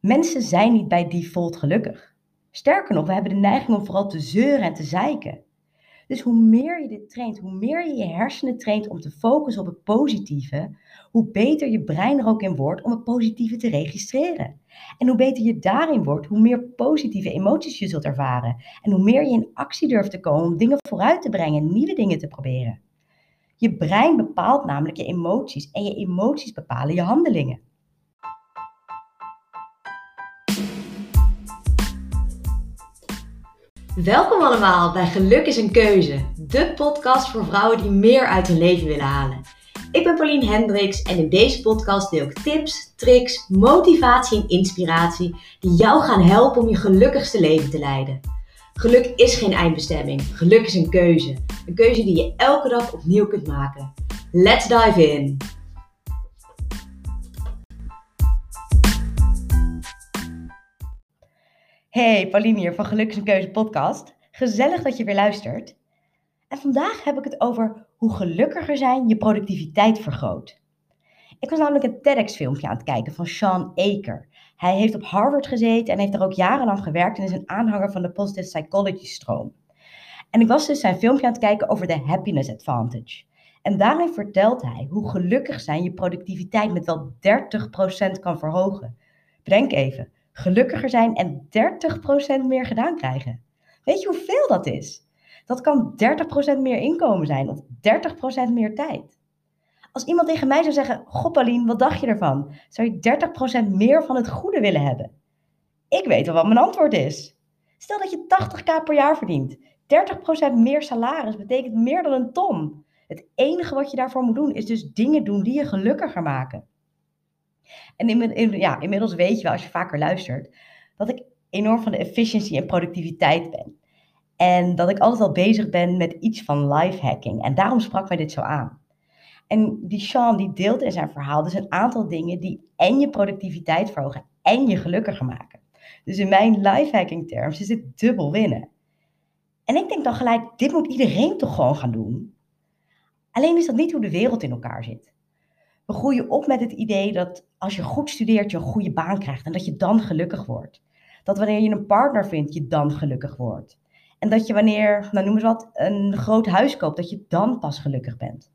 Mensen zijn niet bij default gelukkig. Sterker nog, we hebben de neiging om vooral te zeuren en te zeiken. Dus hoe meer je dit traint, hoe meer je je hersenen traint om te focussen op het positieve, hoe beter je brein er ook in wordt om het positieve te registreren. En hoe beter je daarin wordt, hoe meer positieve emoties je zult ervaren. En hoe meer je in actie durft te komen om dingen vooruit te brengen, nieuwe dingen te proberen. Je brein bepaalt namelijk je emoties en je emoties bepalen je handelingen. Welkom allemaal bij Geluk is een Keuze, de podcast voor vrouwen die meer uit hun leven willen halen. Ik ben Pauline Hendricks en in deze podcast deel ik tips, tricks, motivatie en inspiratie die jou gaan helpen om je gelukkigste leven te leiden. Geluk is geen eindbestemming, geluk is een keuze. Een keuze die je elke dag opnieuw kunt maken. Let's dive in! Hey, Pauline hier van Geluk is een Keuze podcast. Gezellig dat je weer luistert. En vandaag heb ik het over hoe gelukkiger zijn je productiviteit vergroot. Ik was namelijk een TEDx-filmpje aan het kijken van Sean Aker. Hij heeft op Harvard gezeten en heeft er ook jarenlang gewerkt en is een aanhanger van de positive psychology stroom. En ik was dus zijn filmpje aan het kijken over de happiness advantage. En daarin vertelt hij hoe gelukkig zijn je productiviteit met wel 30% kan verhogen. Bedenk even, gelukkiger zijn en 30% meer gedaan krijgen. Weet je hoeveel dat is? Dat kan 30% meer inkomen zijn of 30% meer tijd. Als iemand tegen mij zou zeggen: Goh, wat dacht je ervan? Zou je 30% meer van het goede willen hebben? Ik weet wel wat mijn antwoord is. Stel dat je 80k per jaar verdient. 30% meer salaris betekent meer dan een ton. Het enige wat je daarvoor moet doen is dus dingen doen die je gelukkiger maken. En in, ja, inmiddels weet je wel, als je vaker luistert, dat ik enorm van de efficiëntie en productiviteit ben. En dat ik altijd al bezig ben met iets van lifehacking. En daarom sprak mij dit zo aan. En die Sean die deelt in zijn verhaal dus een aantal dingen die en je productiviteit verhogen en je gelukkiger maken. Dus in mijn lifehacking terms is het dubbel winnen. En ik denk dan gelijk, dit moet iedereen toch gewoon gaan doen? Alleen is dat niet hoe de wereld in elkaar zit. We groeien op met het idee dat als je goed studeert, je een goede baan krijgt en dat je dan gelukkig wordt. Dat wanneer je een partner vindt, je dan gelukkig wordt. En dat je wanneer, nou noem eens wat, een groot huis koopt, dat je dan pas gelukkig bent.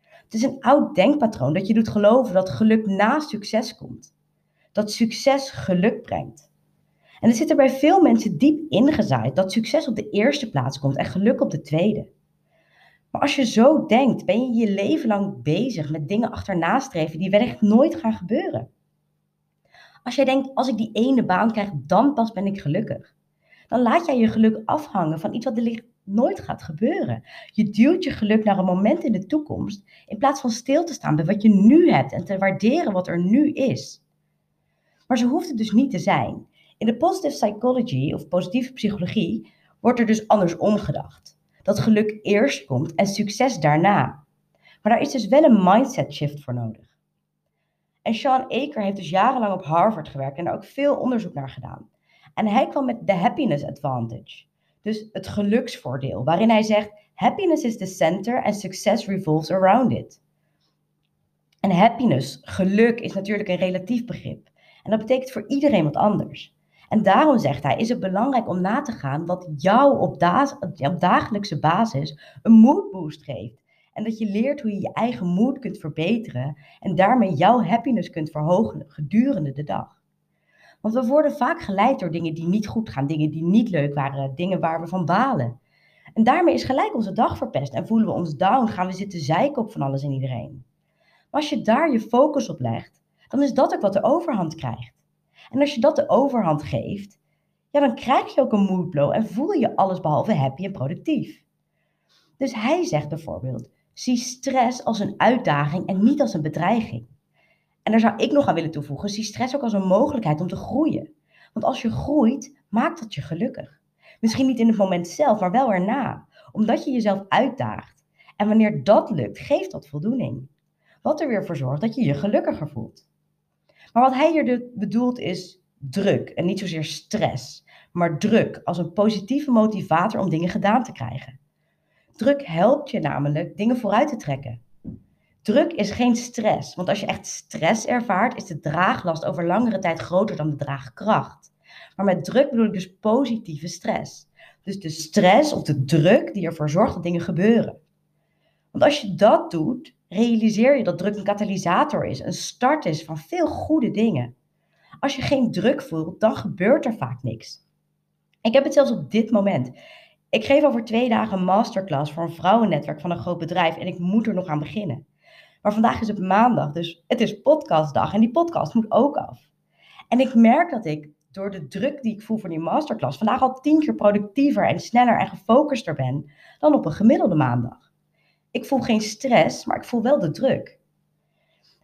Het is een oud denkpatroon dat je doet geloven dat geluk na succes komt. Dat succes geluk brengt. En er zit er bij veel mensen diep ingezaaid dat succes op de eerste plaats komt en geluk op de tweede. Maar als je zo denkt, ben je je leven lang bezig met dingen achterna streven die wellicht nooit gaan gebeuren. Als jij denkt, als ik die ene baan krijg, dan pas ben ik gelukkig. Dan laat jij je geluk afhangen van iets wat er nooit gaat gebeuren. Je duwt je geluk naar een moment in de toekomst in plaats van stil te staan bij wat je nu hebt en te waarderen wat er nu is. Maar zo hoeft het dus niet te zijn. In de positive psychology of positieve psychologie wordt er dus andersom gedacht dat geluk eerst komt en succes daarna. Maar daar is dus wel een mindset shift voor nodig. En Sean Aker heeft dus jarenlang op Harvard gewerkt en daar ook veel onderzoek naar gedaan. En hij kwam met de happiness advantage, dus het geluksvoordeel, waarin hij zegt: happiness is the center and success revolves around it. En happiness, geluk, is natuurlijk een relatief begrip. En dat betekent voor iedereen wat anders. En daarom zegt hij, is het belangrijk om na te gaan wat jou op, op dagelijkse basis een moodboost geeft. En dat je leert hoe je je eigen mood kunt verbeteren en daarmee jouw happiness kunt verhogen gedurende de dag. Want we worden vaak geleid door dingen die niet goed gaan, dingen die niet leuk waren, dingen waar we van balen. En daarmee is gelijk onze dag verpest en voelen we ons down, gaan we zitten zeiken op van alles en iedereen. Maar als je daar je focus op legt, dan is dat ook wat de overhand krijgt. En als je dat de overhand geeft, ja, dan krijg je ook een moodblow en voel je alles behalve happy en productief. Dus hij zegt bijvoorbeeld: zie stress als een uitdaging en niet als een bedreiging. En daar zou ik nog aan willen toevoegen: zie stress ook als een mogelijkheid om te groeien. Want als je groeit, maakt dat je gelukkig. Misschien niet in het moment zelf, maar wel erna, omdat je jezelf uitdaagt. En wanneer dat lukt, geeft dat voldoening. Wat er weer voor zorgt dat je je gelukkiger voelt. Maar wat hij hier bedoelt is druk en niet zozeer stress, maar druk als een positieve motivator om dingen gedaan te krijgen. Druk helpt je namelijk dingen vooruit te trekken. Druk is geen stress, want als je echt stress ervaart, is de draaglast over langere tijd groter dan de draagkracht. Maar met druk bedoel ik dus positieve stress. Dus de stress of de druk die ervoor zorgt dat dingen gebeuren. Want als je dat doet, realiseer je dat druk een katalysator is, een start is van veel goede dingen. Als je geen druk voelt, dan gebeurt er vaak niks. Ik heb het zelfs op dit moment. Ik geef over twee dagen een masterclass voor een vrouwennetwerk van een groot bedrijf en ik moet er nog aan beginnen. Maar vandaag is het maandag, dus het is podcastdag en die podcast moet ook af. En ik merk dat ik door de druk die ik voel voor die masterclass vandaag al tien keer productiever en sneller en gefocuster ben dan op een gemiddelde maandag. Ik voel geen stress, maar ik voel wel de druk.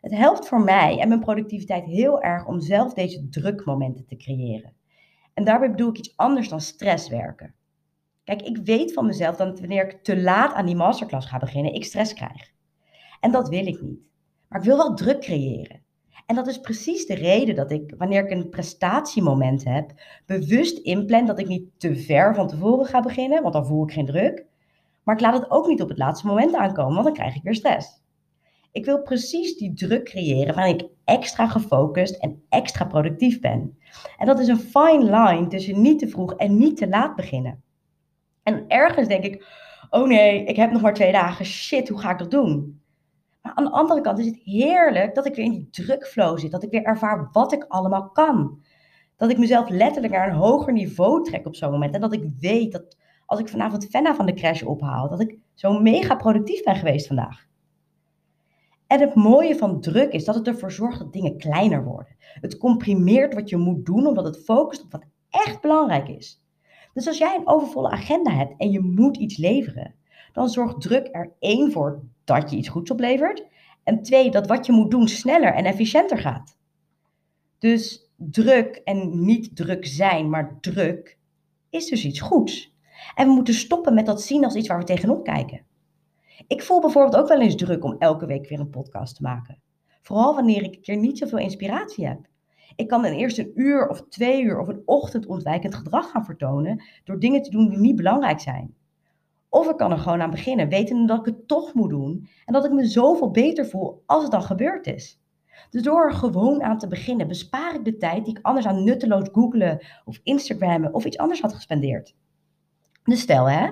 Het helpt voor mij en mijn productiviteit heel erg om zelf deze drukmomenten te creëren. En daarbij bedoel ik iets anders dan stress werken. Kijk, ik weet van mezelf dat wanneer ik te laat aan die masterclass ga beginnen, ik stress krijg. En dat wil ik niet. Maar ik wil wel druk creëren. En dat is precies de reden dat ik, wanneer ik een prestatiemoment heb, bewust inplan dat ik niet te ver van tevoren ga beginnen, want dan voel ik geen druk. Maar ik laat het ook niet op het laatste moment aankomen, want dan krijg ik weer stress. Ik wil precies die druk creëren waarin ik extra gefocust en extra productief ben. En dat is een fine line tussen niet te vroeg en niet te laat beginnen. En ergens denk ik, oh nee, ik heb nog maar twee dagen, shit, hoe ga ik dat doen? Maar aan de andere kant is het heerlijk dat ik weer in die drukflow zit. Dat ik weer ervaar wat ik allemaal kan. Dat ik mezelf letterlijk naar een hoger niveau trek op zo'n moment. En dat ik weet dat als ik vanavond Fenna van de crash ophaal, dat ik zo mega productief ben geweest vandaag. En het mooie van druk is dat het ervoor zorgt dat dingen kleiner worden. Het comprimeert wat je moet doen, omdat het focust op wat echt belangrijk is. Dus als jij een overvolle agenda hebt en je moet iets leveren, dan zorgt druk er één voor dat je iets goeds oplevert. En twee, dat wat je moet doen sneller en efficiënter gaat. Dus druk en niet druk zijn, maar druk is dus iets goeds. En we moeten stoppen met dat zien als iets waar we tegenop kijken. Ik voel bijvoorbeeld ook wel eens druk om elke week weer een podcast te maken. Vooral wanneer ik een keer niet zoveel inspiratie heb. Ik kan dan eerst een uur of twee uur of een ochtend ontwijkend gedrag gaan vertonen door dingen te doen die niet belangrijk zijn. Of ik kan er gewoon aan beginnen, wetende dat ik het toch moet doen en dat ik me zoveel beter voel als het dan gebeurd is. Dus door er gewoon aan te beginnen, bespaar ik de tijd die ik anders aan nutteloos googlen of Instagrammen of iets anders had gespendeerd. Dus stel hè,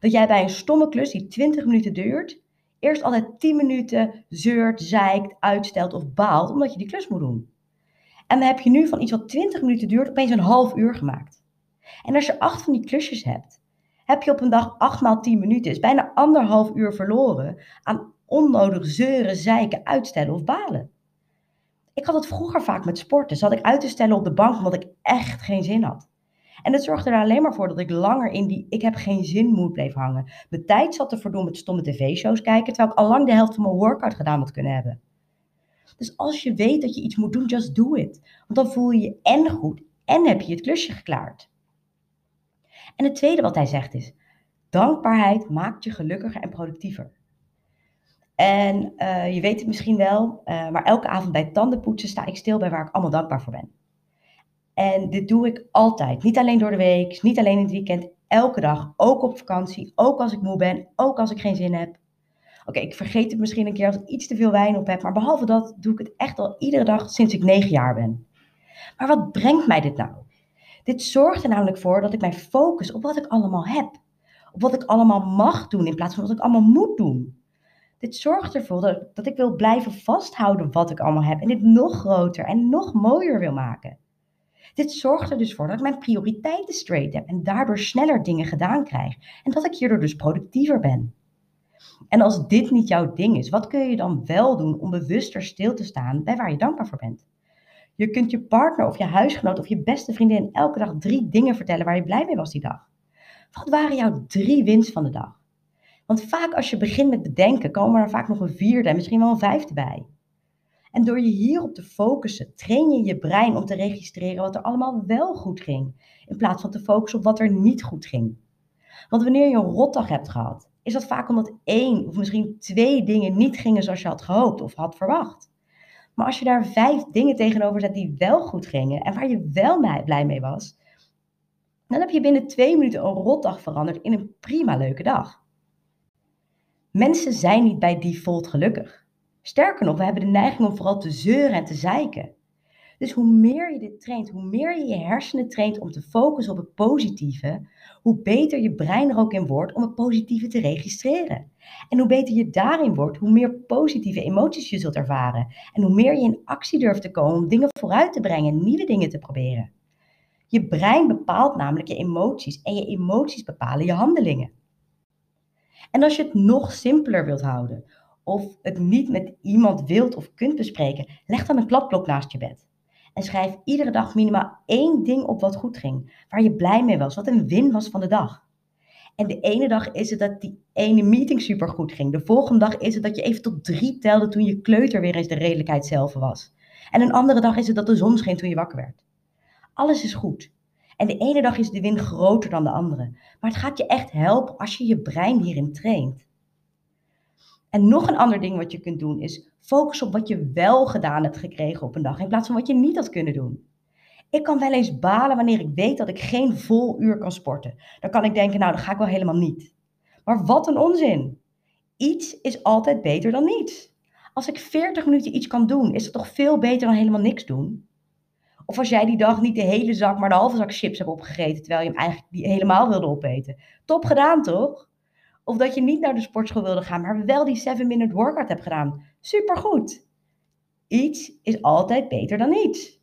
dat jij bij een stomme klus die 20 minuten duurt, eerst altijd 10 minuten zeurt, zeikt, uitstelt of baalt omdat je die klus moet doen. En dan heb je nu van iets wat 20 minuten duurt opeens een half uur gemaakt. En als je acht van die klusjes hebt, heb je op een dag 8 maal 10 minuten, is bijna anderhalf uur verloren aan onnodig zeuren, zeiken, uitstellen of balen. Ik had het vroeger vaak met sporten. Zat ik uit te stellen op de bank omdat ik echt geen zin had. En het zorgde er alleen maar voor dat ik langer in die ik heb geen zin moed bleef hangen. Mijn tijd zat te verdoen met stomme tv-shows kijken, terwijl ik al lang de helft van mijn workout gedaan had kunnen hebben. Dus als je weet dat je iets moet doen, just do it. Want dan voel je je en goed en heb je het klusje geklaard. En het tweede wat hij zegt is, dankbaarheid maakt je gelukkiger en productiever. En uh, je weet het misschien wel, uh, maar elke avond bij tandenpoetsen sta ik stil bij waar ik allemaal dankbaar voor ben. En dit doe ik altijd. Niet alleen door de week, niet alleen in het weekend, elke dag. Ook op vakantie, ook als ik moe ben, ook als ik geen zin heb. Oké, ik vergeet het misschien een keer als ik iets te veel wijn op heb, maar behalve dat doe ik het echt al iedere dag sinds ik negen jaar ben. Maar wat brengt mij dit nou? Dit zorgt er namelijk voor dat ik mij focus op wat ik allemaal heb. Op wat ik allemaal mag doen in plaats van wat ik allemaal moet doen. Dit zorgt ervoor dat, dat ik wil blijven vasthouden wat ik allemaal heb en dit nog groter en nog mooier wil maken. Dit zorgt er dus voor dat ik mijn prioriteiten straight heb en daardoor sneller dingen gedaan krijg en dat ik hierdoor dus productiever ben. En als dit niet jouw ding is, wat kun je dan wel doen om bewuster stil te staan bij waar je dankbaar voor bent? Je kunt je partner of je huisgenoot of je beste vriendin elke dag drie dingen vertellen waar je blij mee was die dag. Wat waren jouw drie wins van de dag? Want vaak als je begint met bedenken, komen er vaak nog een vierde en misschien wel een vijfde bij. En door je hierop te focussen, train je je brein om te registreren wat er allemaal wel goed ging, in plaats van te focussen op wat er niet goed ging. Want wanneer je een rotdag hebt gehad, is dat vaak omdat één of misschien twee dingen niet gingen zoals je had gehoopt of had verwacht. Maar als je daar vijf dingen tegenover zet die wel goed gingen en waar je wel blij mee was, dan heb je binnen twee minuten een rotdag veranderd in een prima leuke dag. Mensen zijn niet bij default gelukkig. Sterker nog, we hebben de neiging om vooral te zeuren en te zeiken. Dus hoe meer je dit traint, hoe meer je je hersenen traint om te focussen op het positieve, hoe beter je brein er ook in wordt om het positieve te registreren. En hoe beter je daarin wordt, hoe meer positieve emoties je zult ervaren. En hoe meer je in actie durft te komen om dingen vooruit te brengen, nieuwe dingen te proberen. Je brein bepaalt namelijk je emoties en je emoties bepalen je handelingen. En als je het nog simpeler wilt houden, of het niet met iemand wilt of kunt bespreken, leg dan een kladblok naast je bed. En schrijf iedere dag minimaal één ding op wat goed ging, waar je blij mee was, wat een win was van de dag. En de ene dag is het dat die ene meeting super goed ging. De volgende dag is het dat je even tot drie telde toen je kleuter weer eens de redelijkheid zelf was. En een andere dag is het dat de zon scheen toen je wakker werd. Alles is goed. En de ene dag is de win groter dan de andere. Maar het gaat je echt helpen als je je brein hierin traint. En nog een ander ding wat je kunt doen is focus op wat je wel gedaan hebt gekregen op een dag in plaats van wat je niet had kunnen doen. Ik kan wel eens balen wanneer ik weet dat ik geen vol uur kan sporten. Dan kan ik denken, nou, dat ga ik wel helemaal niet. Maar wat een onzin. Iets is altijd beter dan niets. Als ik 40 minuten iets kan doen, is het toch veel beter dan helemaal niks doen? Of als jij die dag niet de hele zak, maar de halve zak chips hebt opgegeten, terwijl je hem eigenlijk helemaal wilde opeten. Top gedaan, toch? Of dat je niet naar de sportschool wilde gaan, maar wel die 7-minute workout hebt gedaan. Supergoed. Iets is altijd beter dan niets.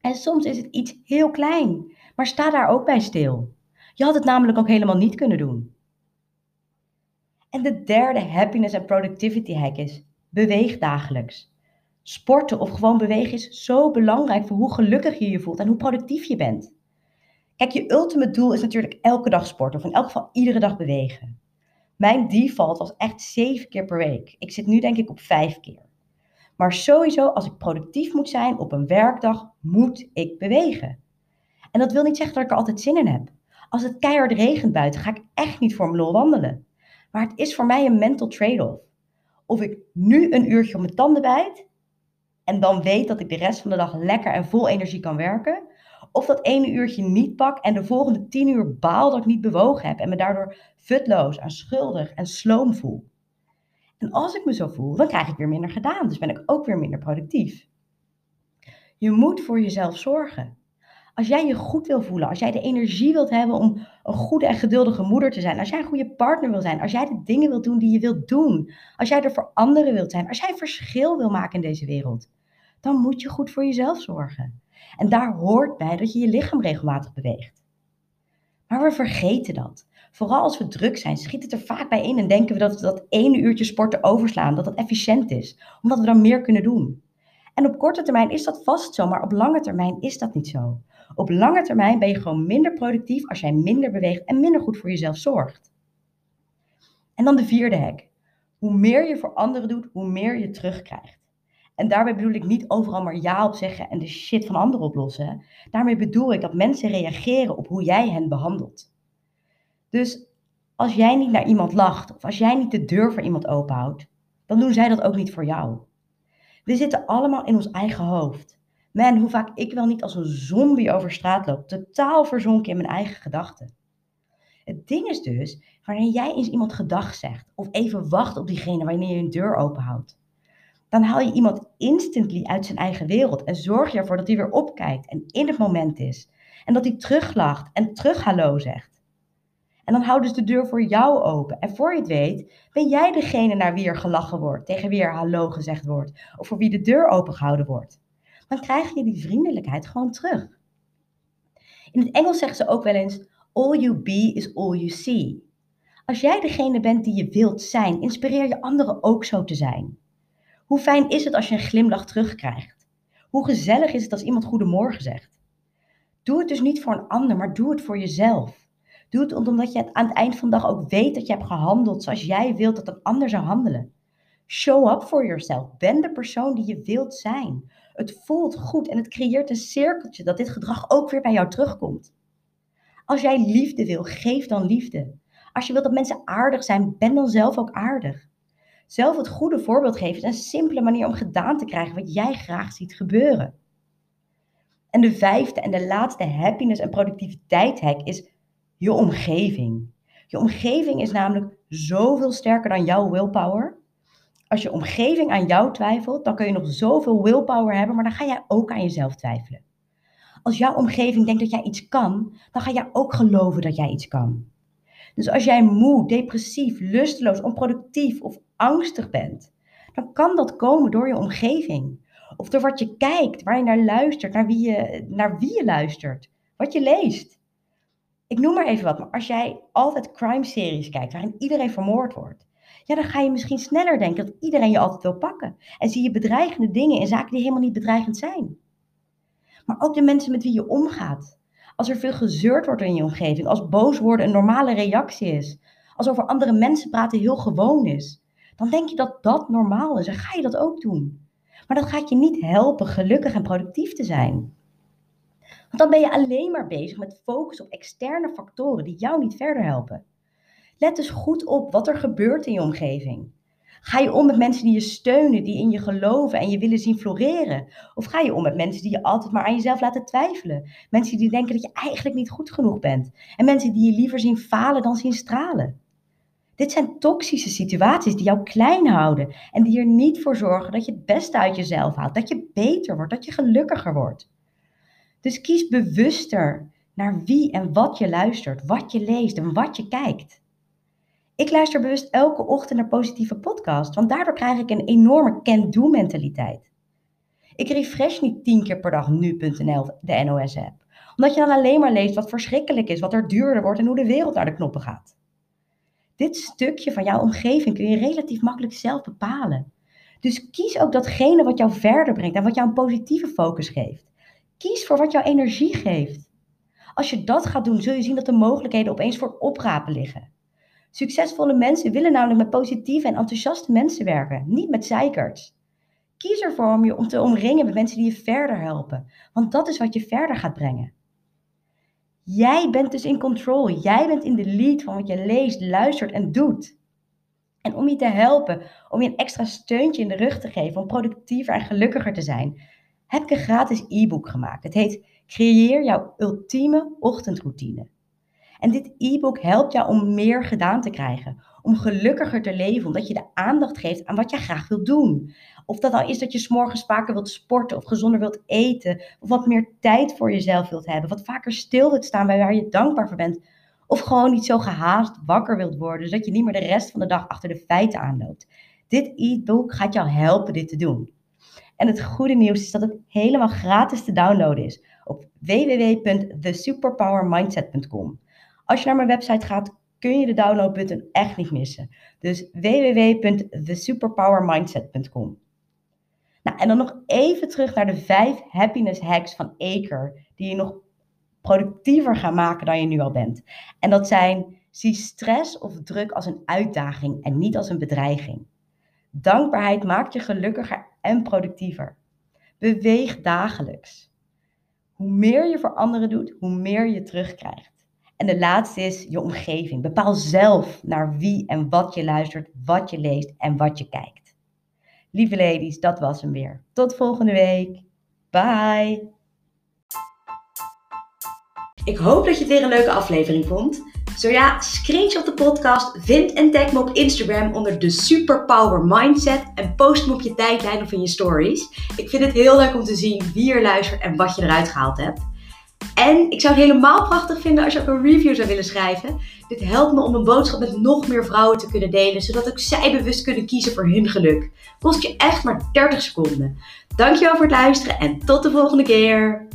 En soms is het iets heel klein, maar sta daar ook bij stil. Je had het namelijk ook helemaal niet kunnen doen. En de derde happiness en productivity hack is: beweeg dagelijks. Sporten of gewoon bewegen is zo belangrijk voor hoe gelukkig je je voelt en hoe productief je bent. Kijk, je ultimate doel is natuurlijk elke dag sporten of in elk geval iedere dag bewegen. Mijn default was echt zeven keer per week. Ik zit nu denk ik op vijf keer. Maar sowieso, als ik productief moet zijn op een werkdag, moet ik bewegen. En dat wil niet zeggen dat ik er altijd zin in heb. Als het keihard regent buiten, ga ik echt niet voor mijn lol wandelen. Maar het is voor mij een mental trade-off. Of ik nu een uurtje op mijn tanden bijt en dan weet dat ik de rest van de dag lekker en vol energie kan werken. Of dat ene uurtje niet pak en de volgende tien uur baal dat ik niet bewogen heb en me daardoor futloos en schuldig en sloom voel. En als ik me zo voel, dan krijg ik weer minder gedaan, dus ben ik ook weer minder productief. Je moet voor jezelf zorgen. Als jij je goed wil voelen, als jij de energie wilt hebben om een goede en geduldige moeder te zijn, als jij een goede partner wil zijn, als jij de dingen wilt doen die je wilt doen, als jij er voor anderen wilt zijn, als jij verschil wil maken in deze wereld, dan moet je goed voor jezelf zorgen. En daar hoort bij dat je je lichaam regelmatig beweegt. Maar we vergeten dat. Vooral als we druk zijn, schiet het er vaak bij in en denken we dat we dat ene uurtje sporten overslaan, dat dat efficiënt is, omdat we dan meer kunnen doen. En op korte termijn is dat vast zo, maar op lange termijn is dat niet zo. Op lange termijn ben je gewoon minder productief als jij minder beweegt en minder goed voor jezelf zorgt. En dan de vierde hack. Hoe meer je voor anderen doet, hoe meer je terugkrijgt. En daarbij bedoel ik niet overal maar ja op zeggen en de shit van anderen oplossen. Daarmee bedoel ik dat mensen reageren op hoe jij hen behandelt. Dus als jij niet naar iemand lacht of als jij niet de deur voor iemand openhoudt, dan doen zij dat ook niet voor jou. We zitten allemaal in ons eigen hoofd. Man, hoe vaak ik wel niet als een zombie over straat loop, totaal verzonken in mijn eigen gedachten. Het ding is dus, wanneer jij eens iemand gedag zegt of even wacht op diegene wanneer je een deur openhoudt, dan haal je iemand instantly uit zijn eigen wereld en zorg je ervoor dat hij weer opkijkt en in het moment is. En dat hij teruglacht en terug hallo zegt. En dan houden ze de deur voor jou open. En voor je het weet, ben jij degene naar wie er gelachen wordt, tegen wie er hallo gezegd wordt, of voor wie de deur opengehouden wordt. Dan krijg je die vriendelijkheid gewoon terug. In het Engels zeggen ze ook wel eens: All you be is all you see. Als jij degene bent die je wilt zijn, inspireer je anderen ook zo te zijn. Hoe fijn is het als je een glimlach terugkrijgt? Hoe gezellig is het als iemand goedemorgen zegt? Doe het dus niet voor een ander, maar doe het voor jezelf. Doe het omdat je aan het eind van de dag ook weet dat je hebt gehandeld zoals jij wilt dat een ander zou handelen. Show up for yourself. Ben de persoon die je wilt zijn. Het voelt goed en het creëert een cirkeltje dat dit gedrag ook weer bij jou terugkomt. Als jij liefde wil, geef dan liefde. Als je wilt dat mensen aardig zijn, ben dan zelf ook aardig. Zelf het goede voorbeeld geven is een simpele manier om gedaan te krijgen wat jij graag ziet gebeuren. En de vijfde en de laatste happiness en productiviteit hack is je omgeving. Je omgeving is namelijk zoveel sterker dan jouw willpower. Als je omgeving aan jou twijfelt, dan kun je nog zoveel willpower hebben, maar dan ga jij ook aan jezelf twijfelen. Als jouw omgeving denkt dat jij iets kan, dan ga jij ook geloven dat jij iets kan. Dus als jij moe, depressief, lusteloos, onproductief of angstig bent, dan kan dat komen door je omgeving. Of door wat je kijkt, waar je naar luistert, naar wie je, naar wie je luistert, wat je leest. Ik noem maar even wat, maar als jij altijd crime-series kijkt waarin iedereen vermoord wordt, ja, dan ga je misschien sneller denken dat iedereen je altijd wil pakken. En zie je bedreigende dingen in zaken die helemaal niet bedreigend zijn. Maar ook de mensen met wie je omgaat. Als er veel gezeurd wordt in je omgeving, als boos worden een normale reactie is, als over andere mensen praten heel gewoon is, dan denk je dat dat normaal is en ga je dat ook doen. Maar dat gaat je niet helpen gelukkig en productief te zijn. Want dan ben je alleen maar bezig met focus op externe factoren die jou niet verder helpen. Let dus goed op wat er gebeurt in je omgeving. Ga je om met mensen die je steunen, die in je geloven en je willen zien floreren? Of ga je om met mensen die je altijd maar aan jezelf laten twijfelen? Mensen die denken dat je eigenlijk niet goed genoeg bent. En mensen die je liever zien falen dan zien stralen. Dit zijn toxische situaties die jou klein houden en die er niet voor zorgen dat je het beste uit jezelf haalt, dat je beter wordt, dat je gelukkiger wordt. Dus kies bewuster naar wie en wat je luistert, wat je leest en wat je kijkt. Ik luister bewust elke ochtend naar positieve podcast, want daardoor krijg ik een enorme can-do mentaliteit. Ik refresh niet tien keer per dag nu.nl de NOS-app, omdat je dan alleen maar leest wat verschrikkelijk is, wat er duurder wordt en hoe de wereld naar de knoppen gaat. Dit stukje van jouw omgeving kun je relatief makkelijk zelf bepalen. Dus kies ook datgene wat jou verder brengt en wat jou een positieve focus geeft. Kies voor wat jou energie geeft. Als je dat gaat doen, zul je zien dat de mogelijkheden opeens voor oprapen liggen. Succesvolle mensen willen namelijk met positieve en enthousiaste mensen werken, niet met zeikerts. Kies ervoor om je om te omringen met mensen die je verder helpen, want dat is wat je verder gaat brengen. Jij bent dus in control. Jij bent in de lead van wat je leest, luistert en doet. En om je te helpen, om je een extra steuntje in de rug te geven, om productiever en gelukkiger te zijn, heb ik een gratis e-book gemaakt. Het heet Creëer jouw ultieme ochtendroutine. En dit e-book helpt jou om meer gedaan te krijgen, om gelukkiger te leven, omdat je de aandacht geeft aan wat je graag wilt doen. Of dat al is dat je s'morgens vaker wilt sporten of gezonder wilt eten, of wat meer tijd voor jezelf wilt hebben, wat vaker stil wilt staan bij waar je dankbaar voor bent, of gewoon niet zo gehaast wakker wilt worden, zodat je niet meer de rest van de dag achter de feiten aanloopt. Dit e-book gaat jou helpen dit te doen. En het goede nieuws is dat het helemaal gratis te downloaden is op www.thesuperpowermindset.com. Als je naar mijn website gaat, kun je de downloadbutton echt niet missen. Dus www.thesuperpowermindset.com. Nou, en dan nog even terug naar de vijf happiness hacks van Aker, die je nog productiever gaan maken dan je nu al bent. En dat zijn, zie stress of druk als een uitdaging en niet als een bedreiging. Dankbaarheid maakt je gelukkiger en productiever. Beweeg dagelijks. Hoe meer je voor anderen doet, hoe meer je terugkrijgt. En de laatste is je omgeving. Bepaal zelf naar wie en wat je luistert, wat je leest en wat je kijkt. Lieve ladies, dat was hem weer. Tot volgende week. Bye. Ik hoop dat je het weer een leuke aflevering vond. Zo ja, screenshot de podcast, vind en tag me op Instagram onder de Superpower Mindset en post me op je tijdlijn of in je stories. Ik vind het heel leuk om te zien wie er luistert en wat je eruit gehaald hebt. En ik zou het helemaal prachtig vinden als je ook een review zou willen schrijven. Dit helpt me om een boodschap met nog meer vrouwen te kunnen delen, zodat ook zij bewust kunnen kiezen voor hun geluk. Kost je echt maar 30 seconden. Dankjewel voor het luisteren en tot de volgende keer.